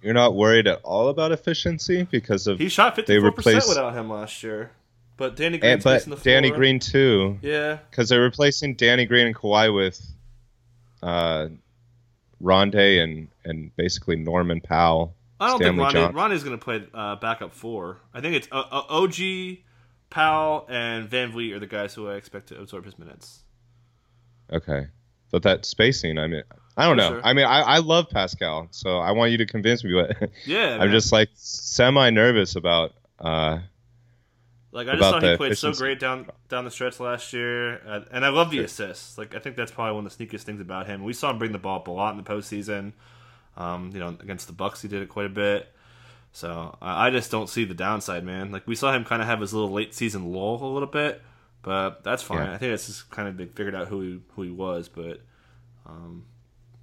You're not worried at all about efficiency because of He shot fifty four percent replaced- without him last year. But Danny and, Green's but. Danny Green too. Yeah, because they're replacing Danny Green and Kawhi with uh, Rondae and and basically Norman Powell. I don't Stanley think. Ronnie, Ronnie's going to play uh, backup four. I think it's uh, uh, OG, Powell, and VanVleet are the guys who I expect to absorb his minutes. Okay, but that spacing, I mean, I don't For know. sure. I mean, I, I love Pascal, so I want you to convince me. But Yeah, I'm man. just like semi nervous about Uh, Like I just thought he played so great down down the stretch last year, uh, and I love the assists. Like I think that's probably one of the sneakiest things about him. We saw him bring the ball up a lot in the postseason. Um, you know, against the Bucks, he did it quite a bit. So I I just don't see the downside, man. Like we saw him kind of have his little late season lull a little bit, but that's fine. Yeah. I think it's just kind of they figured out who he who he was, but um,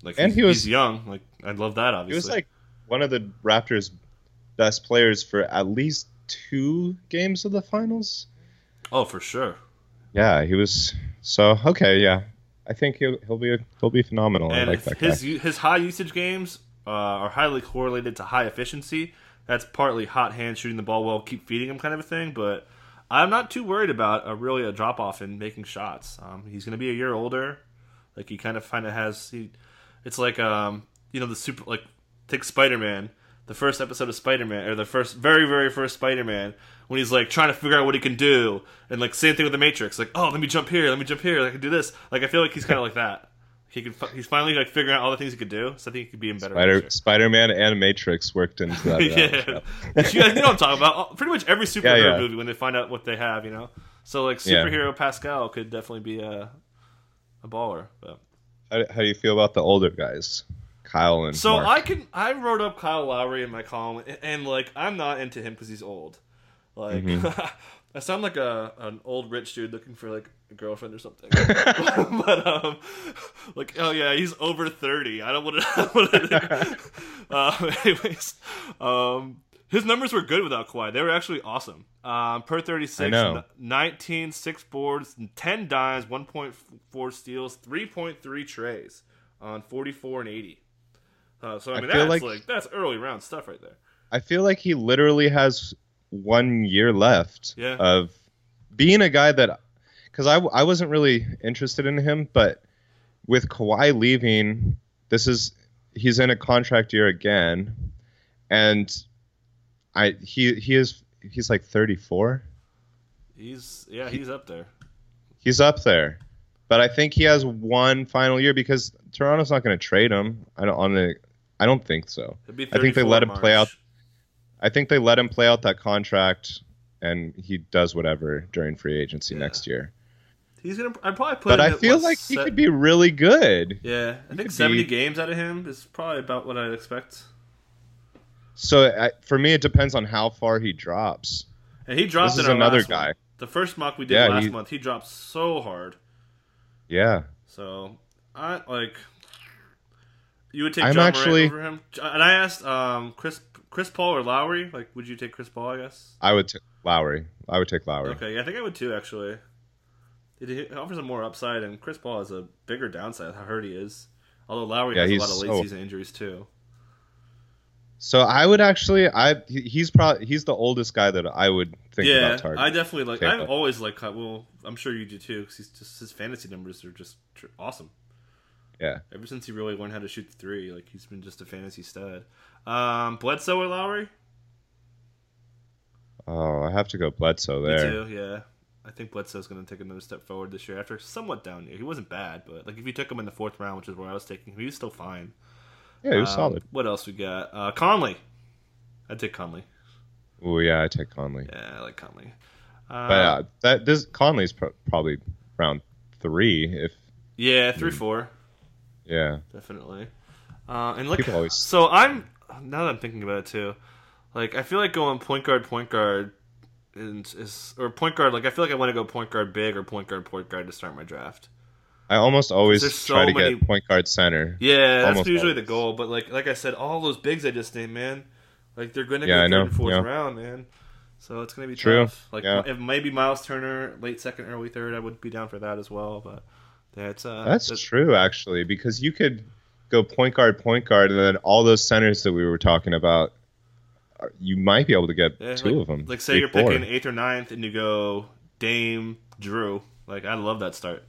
like And he's, he was- he's young. Like I love that. Obviously, he was like one of the Raptors' best players for at least two games of the finals. oh for sure. Yeah, he was. So okay, yeah, I think he'll he'll be he'll be phenomenal. I and like that his guy. his high usage games uh, are highly correlated to high efficiency. That's partly hot hand shooting the ball well, keep feeding him kind of a thing. But I'm not too worried about a really a drop off in making shots. Um, he's going to be a year older. Like he kind of kind of has. He, it's like um, you know the super like take Spider Man. The first episode of Spider Man, or the first, very, very first Spider Man, when he's like trying to figure out what he can do, and like same thing with the Matrix, like oh let me jump here, let me jump here, I can do this. Like I feel like he's kind of like that. He can, fi- he's finally like figuring out all the things he could do. So I think he could be in better. Spider Spider Man and Matrix worked into that. yeah, you guys know what I'm talking about. Pretty much every superhero Yeah, yeah. movie when they find out what they have, you know. So like Yeah. superhero Pascal could definitely be a a baller. But. How, how do you feel about the older guys, Kyle and So Mark? I can I wrote up Kyle Lowry in my column, and, and like I'm not into him because he's old. Like Mm-hmm. I sound like a an old rich dude looking for like girlfriend or something. but um, like oh yeah, he's over thirty. I don't want to. uh, anyways, um. His numbers were good without Kawhi. They were actually awesome. Um, per 36, I know. n- 19, 6 boards, 10 dimes, 1.4 steals, 3.3 treys on 44 and 80. Uh, so I I mean, feel that's like- like, that's early round stuff right there. I feel like he literally has one year left Yeah. of being a guy that because I, I wasn't really interested in him, but with Kawhi leaving, this is he's in a contract year again, and I he he is he's like 34. He's yeah, he's up there. He's up there, but I think he has one final year because Toronto's not going to trade him. I don't on the I don't think so. I think they let him March. play out I think they let him play out that contract, and he does whatever during free agency Yeah. next year. He's gonna. I'd probably put. But I at, feel what, like he could be really good. Yeah, I think seventy be- games out of him is probably about what I'd expect. So I, for me, it depends on how far he drops. And he dropped This in another last one. guy. The first mock we did Yeah, last he- month, he dropped so hard. Yeah, So I like. You would take I'm John actually- Morant over him, and I asked um, Chris Chris Paul or Lowry. Like, would you take Chris Paul? I guess. I would take Lowry. I would take Lowry. Okay, I think I would too. Actually, it, offers a more upside, and Chris Paul has a bigger downside. How hurt he is. Although Lowry Yeah, has a lot of late so- season injuries too. So I would actually, I he's probably he's the oldest guy that I would think yeah, about targeting. I definitely like. I've always liked. Kyle- Well, I'm sure you do too, because he's just his fantasy numbers are just tr- awesome. Yeah. Ever since he really learned how to shoot the three, like he's been just a fantasy stud. Um, Bledsoe or Lowry? Oh, I have to go Bledsoe there. Me too. Yeah, I think Bledsoe's going to take another step forward this year after a somewhat down year. He wasn't bad, but like if you took him in the fourth round, which is where I was taking him, he was still fine. Yeah, he was Um, solid. What else we got? Uh, Conley. I'd take Conley. Oh yeah, I take Conley. Yeah, I like Conley. Uh, But uh, that this Conley's pro- probably round three. If yeah, three four. yeah, definitely. Uh, and look, always- so I'm now that I'm thinking about it too. Like I feel like going point guard, point guard, is, is or point guard. Like I feel like I want to go point guard big or point guard, point guard to start my draft. I almost always so try to many- get point guard center. Yeah, that's usually always. the goal. But like like I said, all those bigs I just named, man, like they're going to Yeah, go third and fourth yeah. round, man. So it's going to be True, tough. Like yeah. if maybe Miles Turner, late second, early third, I would be down for that as well. But that's uh, That's that- true actually, because you could go point guard, point guard, and then all those centers that we were talking about, you might be able to get Yeah, two like, of them. Like say you're picking eighth or ninth, and you go Dame, Drew. Like I love that start.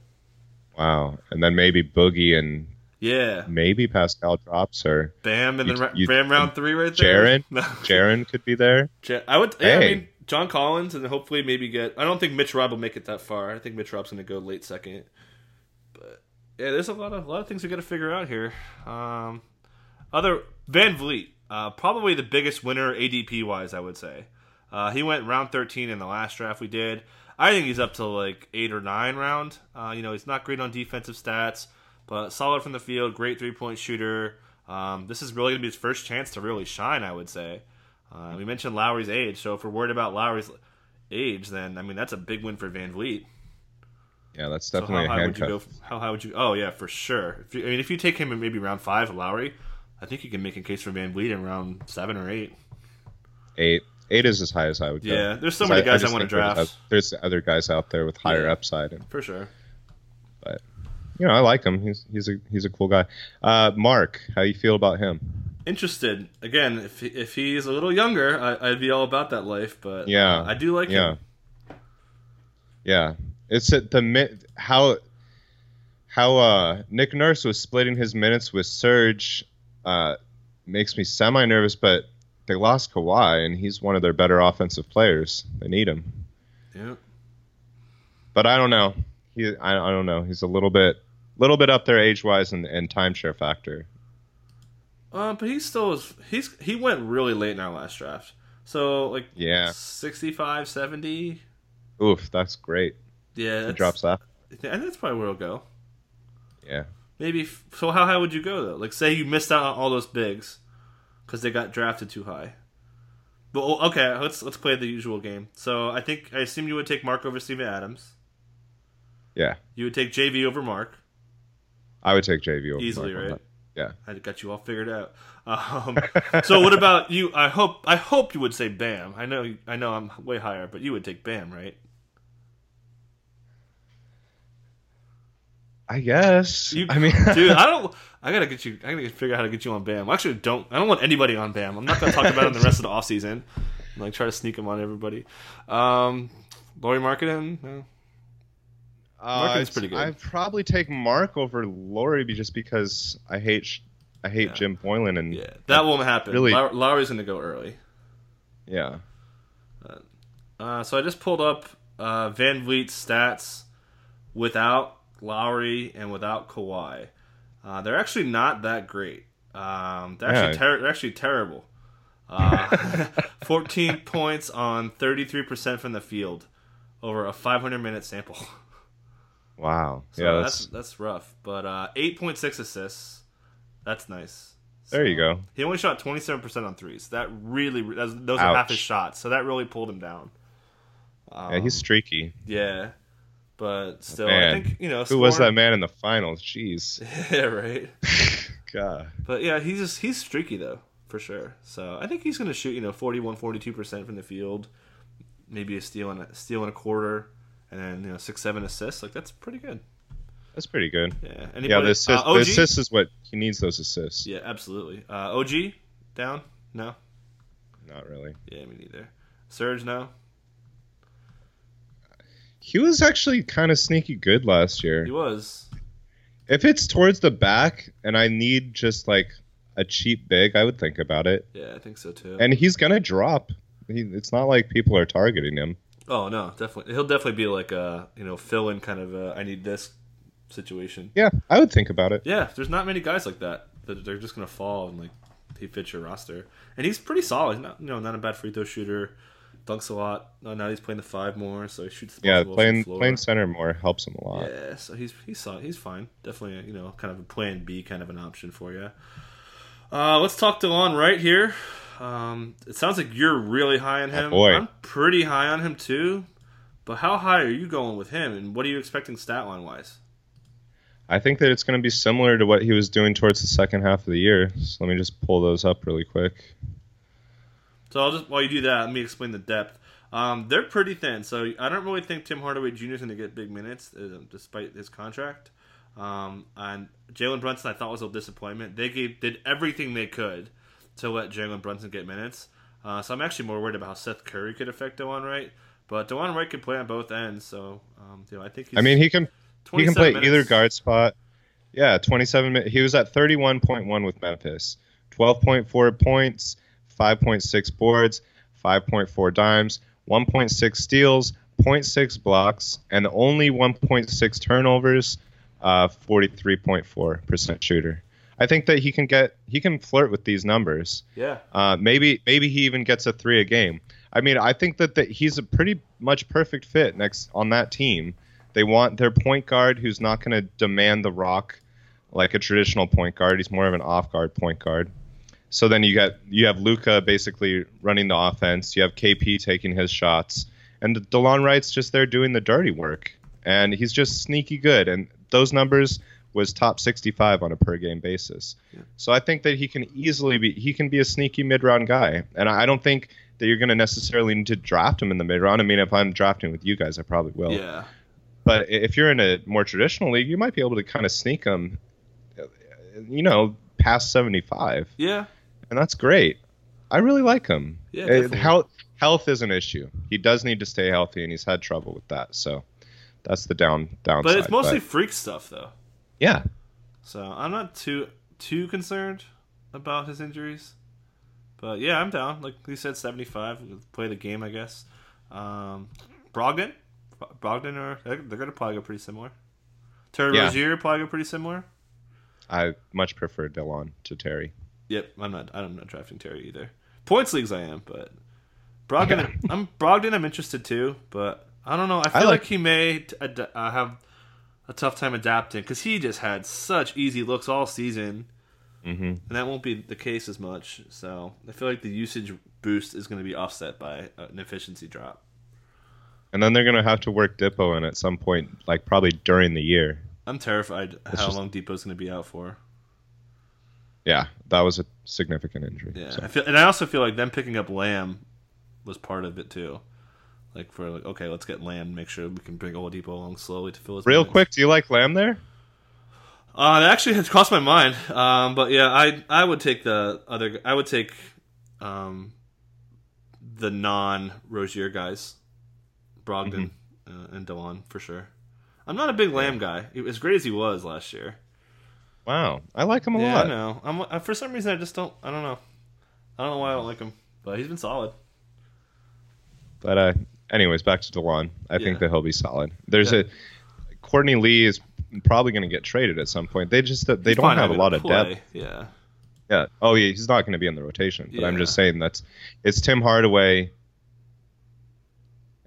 Wow, and then maybe Boogie and Yeah, maybe Pascal drops or Bam, and You- then you- Bam round three right there. Jaren? No. Jaren could be there. I would. Yeah, I Hey. mean John Collins, and hopefully maybe get. I don't think Mitch Rob will make it that far. I think Mitch Rob's going to go late second. But yeah, there's a lot of a lot of things we got to figure out here. Um, other VanVleet, uh, probably the biggest winner ADP wise, I would say. Uh, he went round 13 in the last draft we did. I think he's up to like eight or nine round. Uh, you know, he's not great on defensive stats, but solid from the field, great three point shooter. Um, this is really gonna be his first chance to really shine, I would say. Uh, we mentioned Lowry's age, so if we're worried about Lowry's age, then I mean that's a big win for VanVleet. Yeah, that's So definitely how a high would you go? How high would you? Oh yeah, for sure. If you, I mean, if you take him in maybe round five, Lowry, I think you can make a case for VanVleet in round seven or eight. Eight. Eight is as high as I would go. Yeah, there's so many guys I, just want to think there's draft There's other guys out there with higher Yeah. upside, and for sure. but you know I like him. He's he's a he's a cool guy. Uh, Mark, how you feel about him? Interested again. If if he's a little younger, I, I'd be all about that life. But Yeah. uh, I do like Yeah, him. yeah. It's at the how how uh Nick Nurse was splitting his minutes with Serge uh makes me semi nervous, but they lost Kawhi, and he's one of their better offensive players. They need him. Yeah. but I don't know. He, I, I don't know. He's a little bit, little bit up there age wise and, and timeshare factor. Uh, but he still is. He's he went really late in our last draft. So like Yeah. 65, 70. Oof, that's great. Yeah, that's, drops that. I think that's probably where it'll go. Yeah. Maybe. So how high would you go though? Like, say you missed out on all those bigs because they got drafted too high. But oh, okay, let's let's play the usual game. So I think I assume you would take Mark over Steven Adams. Yeah. You would take JV over Mark I would take JV over easily, Mark right? Yeah. I got you all figured out. Um, so what about you? I hope I hope you would say Bam. I know I know I'm way higher, but you would take Bam, right? I guess. You, I mean, dude, I don't. I gotta get you. I gotta figure out how to get you on Bam. Actually, don't. I don't want anybody on Bam. I'm not gonna talk about him the rest of the offseason. Like try to sneak him on everybody. Um, Lowry Marketing, no. uh, pretty good. I'd probably take Mark over Lowry be- just because I hate, I hate Yeah. Jim Boylan and Yeah, that won't happen. Really- Low- Lowry's gonna go early. yeah. Uh, so I just pulled up uh, VanVleet's stats without Lowry and without Kawhi. Uh, they're actually not that great. Um, they're actually Yeah. ter- they're actually terrible. Uh, 14 points on 33% from the field over a 500 minute sample. Wow. So yeah, that's that's, that's rough. But uh, 8.6 assists. That's nice. there you go. He only shot 27% on threes. That really those are half his shots. So that really pulled him down. Yeah, he's streaky. Yeah, but still, I think you know Who was that man in the finals? Jeez. yeah, right. God. But yeah, he's just he's streaky though for sure. So I think he's going to shoot you know 41, 42 percent from the field, maybe a steal and a steal and a quarter, and then you know six seven assists. Like that's pretty good. That's pretty good. Yeah. Anybody, Yeah, the, assist, uh, the assist is what he needs. Those assists. Yeah, absolutely. Uh, OG down? No. Not really. Yeah, me neither. Serge no. He was actually kind of sneaky good last year. He was. If it's towards the back and I need just like a cheap big, I would think about it. Yeah, I think so too. And he's gonna drop. He, it's not like people are targeting him. oh no, definitely. He'll definitely be like a you know fill in kind of a I need this situation. Yeah, I would think about it. Yeah, there's not many guys like that. that They're just gonna fall and like he fits your roster, and he's pretty solid. He's not you know not a bad free throw shooter. Dunks a lot. Now he's playing the five more, so he shoots the Yeah, playing playing center more helps him a lot. Yeah, so he's he's. He's fine. Definitely, you know, kind of a plan B kind of an option for you. Uh, let's talk Delon right here. Um, it sounds like you're really high on him. boy. I'm pretty high on him too. But how high are you going with him, and what are you expecting stat line wise? I think that it's going to be similar to what he was doing towards the second half of the year. So let me just pull those up really quick. So I'll just while you do that, let me explain the depth. Um, they're pretty thin, so I don't really think Tim Hardaway Jr. is going to get big minutes, uh, despite his contract. Um, and Jalen Brunson, I thought was a disappointment. They gave did everything they could to let Jalen Brunson get minutes. Uh, so I'm actually more worried about how Seth Curry could affect Delon Wright. But Delon Wright can play on both ends, so um, you know I think he's I mean, he can he can play minutes. either guard spot. Yeah, 27 minutes. He was at 31.1 with Memphis. 12.4 points, 5.6 boards, 5.4 dimes, 1.6 steals, 0.6 blocks, and only 1.6 turnovers. Uh, 43.4% shooter. I think that he can get he can flirt with these numbers. Yeah, Uh, maybe maybe he even gets a three a game. I mean, I think that, that he's a pretty much perfect fit next on that team. They want their point guard who's not going to demand the rock like a traditional point guard. He's more of an off guard point guard. So then you got you have Luka basically running the offense. You have KP taking his shots, and Delon Wright's just there doing the dirty work, and he's just sneaky good. And those numbers was top 65 on a per game basis. Yeah. So I think that he can easily be he can be a sneaky mid round guy, and I don't think that you're going to necessarily need to draft him in the mid round. I mean, if I'm drafting with you guys, I probably will. Yeah. But if you're in a more traditional league, you might be able to kind of sneak him, you know, past 75. Yeah. And that's great. I really like him. Yeah. Definitely. Health, health is an issue. He does need to stay healthy, and he's had trouble with that. So that's the down downside. But it's mostly but, freak stuff, though. Yeah. So I'm not too too concerned about his injuries. But yeah, I'm down. Like you said, 75. Play the game, I guess. Um, Brogdon, Brogdon, or they're, they're gonna probably go pretty similar. Terry yeah. Rozier probably go pretty similar. I much prefer Delon to Terry. Yep, I'm not. I'm not drafting Terry either. Points leagues, I am, but Brogdon. Yeah. I'm Brogdon. I'm interested too, but I don't know. I feel I like, like, he may ad- uh, have a tough time adapting because he just had such easy looks all season, mm-hmm. and that won't be the case as much. So I feel like the usage boost is going to be offset by an efficiency drop. And then they're going to have to work Dipo in at some point, like probably during the year. I'm terrified it's how just... long Dipo's going to be out for. Yeah, that was a significant injury. Yeah, so. I feel, and I also feel like them picking up Lamb was part of it too. Like for like, okay, let's get Lamb. Make sure we can bring Oladipo along slowly to fill his. Real minutes. quick, do you like Lamb there? Uh, that actually has crossed my mind. Um, but yeah, I I would take the other. I would take, um, the non Rozier guys, Brogdon mm-hmm. uh, and Delon for sure. I'm not a big Lamb guy. As great as he was last year. Wow, I like him a yeah, lot. I know. I'm uh, for some reason I just don't. I don't know. I don't know why I don't like him, but he's been solid. But uh, anyways, back to Delon. I yeah. think that he'll be solid. There's yeah. a Courtney Lee is probably going to get traded at some point. They just they he's don't have a lot of depth. Yeah. Yeah. Oh yeah, he's not going to be in the rotation. But. I'm just saying that's it's Tim Hardaway.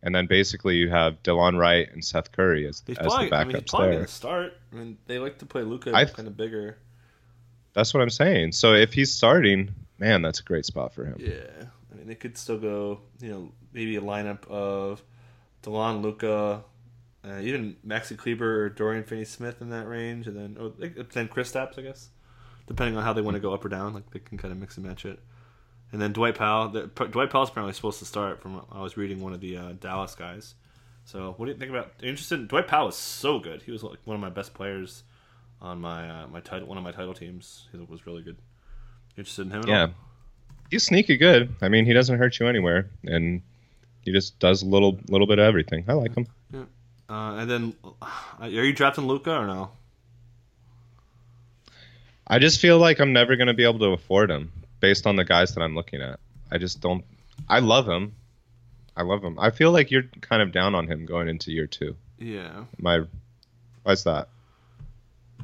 And then basically you have Delon Wright and Seth Curry as, he's as probably, the backups I mean, he's probably there. Gonna start. I mean, they like to play Luka kind of bigger. That's what I'm saying. So if he's starting, man, that's a great spot for him. Yeah. I mean, they could still go, you know, maybe a lineup of Delon, Luka, uh, even Maxi Kleber or Dorian Finney-Smith in that range, and then oh, then Kristaps, I guess, depending on how they want to go up or down. Like they can kind of mix and match it. And then Dwight Powell. The, Dwight Powell's apparently supposed to start. From I was reading one of the uh, Dallas guys. So what do you think about? Interested? Dwight Powell is so good. He was like one of my best players on my uh, my title one of my title teams. He was really good. interested in him? yeah, all? he's sneaky good. I mean, he doesn't hurt you anywhere, and he just does a little little bit of everything. I like him. Yeah. Uh, and then, are you drafting Luka or no? I just feel like I'm never going to be able to afford him based on the guys that I'm looking at. I just don't. I love him. I love him. I feel like you're kind of down on him going into year two. Yeah. My, why's that?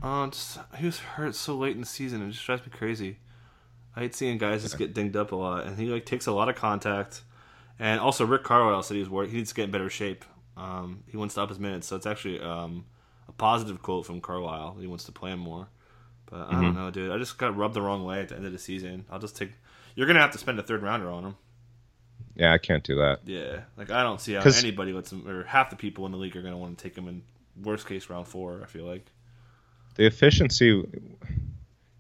Oh, just he was hurt so late in the season. It just drives me crazy. I hate seeing guys just get dinged up a lot, and he like takes a lot of contact. And also, Rick Carlisle said he was worried. He needs to get in better shape. Um, he wants to up his minutes, so it's actually um, a positive quote from Carlisle. He wants to play him more. But I mm-hmm. don't know, dude. I just got rubbed the wrong way at the end of the season. I'll just take. You're gonna have to spend a third rounder on him. Yeah, I can't do that. Yeah, like I don't see how anybody lets him, or half the people in the league are gonna want to take him in worst case round four. I feel like the efficiency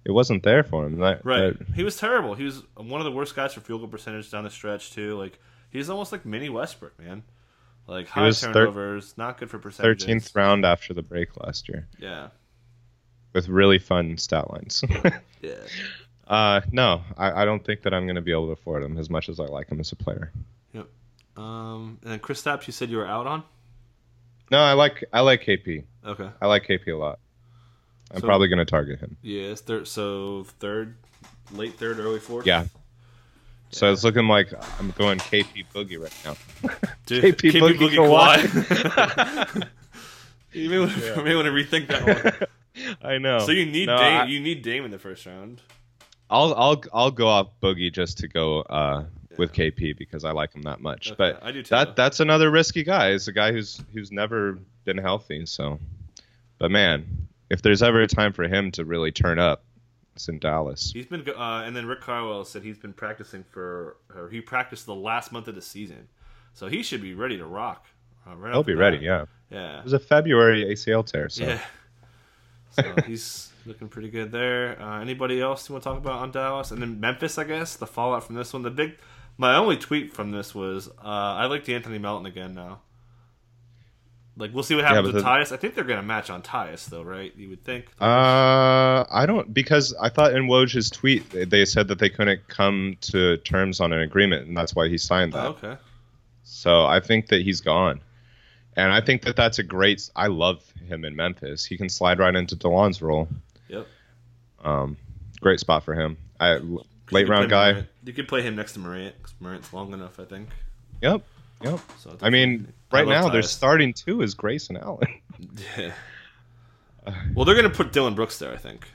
it wasn't there for him. That, right, that, he was terrible. He was one of the worst guys for field goal percentage down the stretch too. Like He's almost like mini Westbrook, man. Like high turnovers, thir- not good for percentages. Thirteenth round after the break last year. Yeah. With really fun stat lines. yeah. Uh, no, I, I don't think that I'm going to be able to afford him as much as I like him as a player. Yep. Um, and then Kristaps, you said you were out on. No, I like I like KP. Okay. I like KP a lot. I'm so, probably going to target him. Yeah, third. So third, late third, early fourth. Yeah, so yeah. it's looking like I'm going KP Boogie right now. Dude, KP, KP, Boogie, Boogie you may want, to, yeah. may want to rethink that one. I know. So you need no, Dame. I, you need Dame in the first round. I'll I'll I'll go off Boogie just to go uh with KP because I like him that much. Okay, But I do too. that that's another risky guy. It's a guy who's who's never been healthy. So, but man, if there's ever a time for him to really turn up, it's in Dallas. He's been, uh, and then Rick Carlisle said he's been practicing for, or he practiced the last month of the season, so he should be ready to rock. Uh, right He'll be the ready. Yeah, yeah, it was a February ACL tear. So yeah. So he's looking pretty good there. Uh, anybody else you want to talk about on Dallas? And then Memphis, I guess the fallout from this one. The big, my only tweet from this was uh, I like the Anthony Melton again now. Like we'll see what happens but with the- Tyus. I think they're gonna match on Tyus though, right? You would think. Uh, I don't because I thought in Woj's tweet they- they said that they couldn't come to terms on an agreement, and that's why he signed that. Oh, okay. So I think that he's gone, and I think that that's a great. I love him in Memphis. He can slide right into Delon's role. Yep. Um, great spot for him. I late round guy. Morant. You could play him next to Morant. 'cause Morant's long enough, I think. Yep, yep. So I mean, right now their Tyus. starting two is Grayson Allen. Yeah. Well, they're gonna put Dillon Brooks there, I think.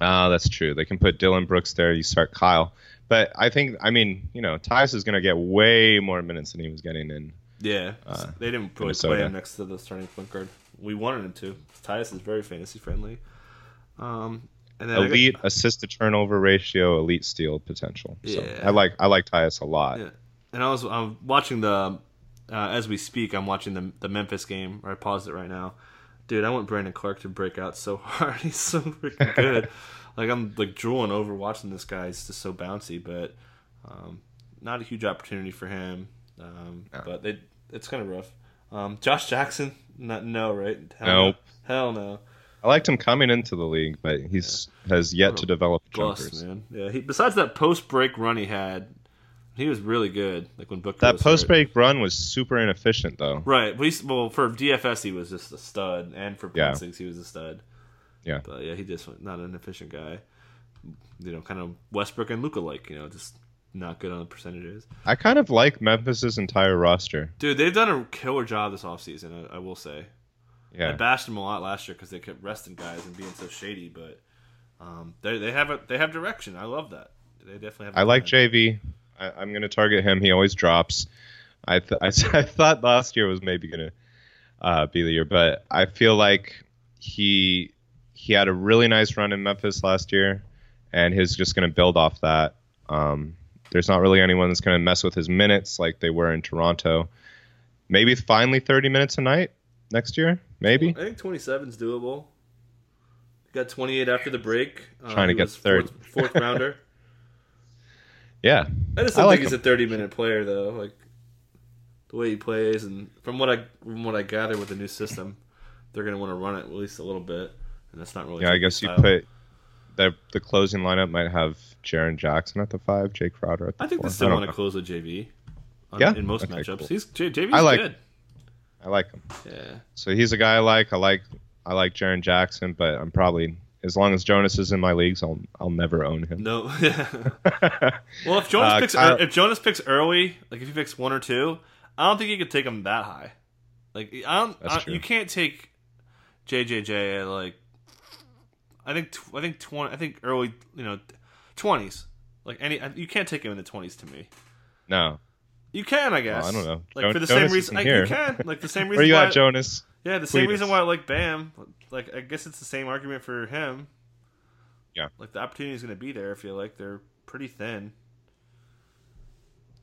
Ah, that's true. They can put Dillon Brooks there. You start Kyle, but I think I mean you know Tyus is going to get way more minutes than he was getting in. Yeah, Uh, they didn't really play him next to the starting point guard. We wanted him to. Tyus is very fantasy friendly. Um, and then I got- Elite assist to turnover ratio, elite steal potential. So Yeah. I like I like Tyus a lot. Yeah. And I was I'm watching the uh, as we speak. I'm watching the the Memphis game. Or I paused it right now. Dude, I want Brandon Clarke to break out so hard. He's so freaking good. like I'm like drooling over watching this guy. He's just so bouncy, but um, not a huge opportunity for him. Um, No. But they, it's kind of rough. Um, Josh Jackson, not no right? Hell Nope. no. Hell no. I liked him coming into the league, but he's has yet to develop Bust, jumpers. man. Yeah. He, besides that post break run he had, he was really good. Like when Booker That post break run was super inefficient though. Right. But he's, well, for DFS, he was just a stud, and for Yeah. Point Six, he was a stud. Yeah. But yeah, he just not an efficient guy. You know, kind of Westbrook and Luka like. You know, just not good on the percentages. I kind of like Memphis's entire roster. Dude, they've done a killer job this offseason, I, I will say. Yeah. I bashed them a lot last year because they kept resting guys and being so shady, but um, they they have a they have direction. I love that. They definitely have. I like plan. JV. I, I'm going to target him. He always drops. I th- I, I thought last year was maybe going to uh, be the year, but I feel like he he had a really nice run in Memphis last year, and he's just going to build off that. Um, there's not really anyone that's going to mess with his minutes like they were in Toronto. Maybe finally 30 minutes a night next year. Maybe. I think 27 is doable. Got 28 after the break. Uh, Trying to get third. Fourth, fourth rounder. Yeah. I just don't like think he's a 30 minute player though. Like the way he plays, and from what I from what I gather with the new system, they're going to want to run it at least a little bit, and that's not really. Yeah, I guess you put the the closing lineup might have Jaren Jackson at the five, Jae Crowder at the I think four. they still want to close with JV. On, Yeah? in most Okay, matchups, cool. he's J, JV's I like- good. I like him. Yeah, So he's a guy I like. I like I like Jaren Jackson, but I'm probably as long as Jonas is in my leagues, I'll I'll never own him. no. well, if Jonas Uh, picks Kyle- if Jonas picks early, like if he picks one or two, I don't think you could take him that high. Like I don't, I, you can't take JJJ at like. I think tw- I think twenty. I think early, you know, twenties. Like any, you can't take him in the twenties to me. no. You can, I guess. I don't know. Like for the Jonas same reason, like, you can. Like the same reason. Where you why, at, Jonas? Yeah, the same reason why I like Bam. Like I guess it's the same argument for him. Yeah. Like the opportunity is going to be there. I feel like they're pretty thin.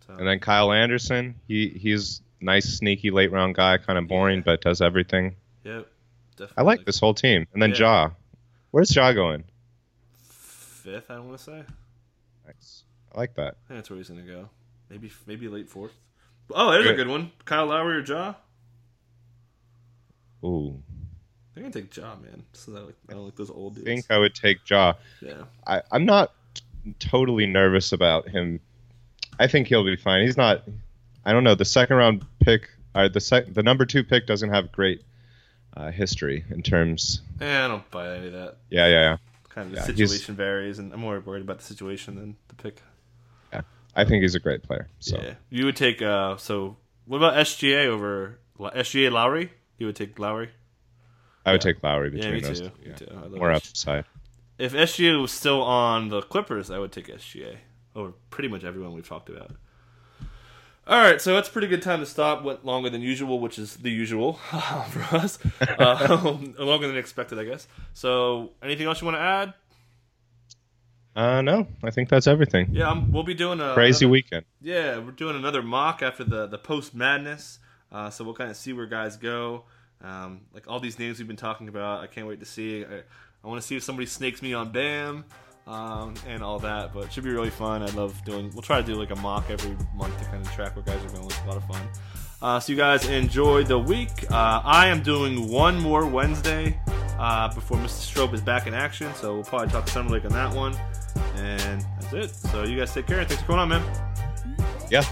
So, And then Kyle Anderson, he he's nice, sneaky late round guy, kind of boring, but does everything. yep, definitely. I like this whole team. And then Yeah. Ja, where's Ja going? fifth. I want to say. I Nice. I like that. think that's where he's going to go. Maybe maybe late fourth. Oh, there's a Good. good one. Kyle Lowry or Ja. Ooh, I'm gonna take Ja, man. So I like I don't like those old dudes. I think I would take Ja. yeah. I, I'm not totally nervous about him. I think he'll be fine. He's not. I don't know. The second round pick, or the sec, the number two pick doesn't have great uh, history in terms. Eh, I don't buy any of that. Yeah, yeah, yeah. Kind of the Yeah, he's- situation varies, and I'm more worried about the situation than the pick. Yeah, I think he's a great player. So Yeah, you would take. Uh, so what about SGA over SGA Lowry? You would take Lowry. I would take Lowry Yeah, between me those too. two. Me Yeah. too. More upside. If SGA was still on the Clippers, I would take SGA over pretty much everyone we've talked about. All right, so that's a pretty good time to stop. Went longer than usual, which is the usual for us. Uh, longer than expected, I guess. So, anything else you want to add? Uh, no, I think that's everything. Yeah, um, we'll be doing a crazy another, weekend. Yeah, we're doing another mock after the the post madness. Uh, so we'll kind of see where guys go. Um, like all these names we've been talking about, I can't wait to see. I, I want to see if somebody snakes me on Bam um, and all that. But should be really fun. I love doing. We'll try to do like a mock every month to kind of track where guys are going. It's a lot of fun. Uh, so you guys enjoy the week. Uh, I am doing one more Wednesday uh, before Mr. Strobe is back in action. So we'll probably talk Summer League on that one. And that's it. So you guys take care. Thanks for coming on, man. Yeah.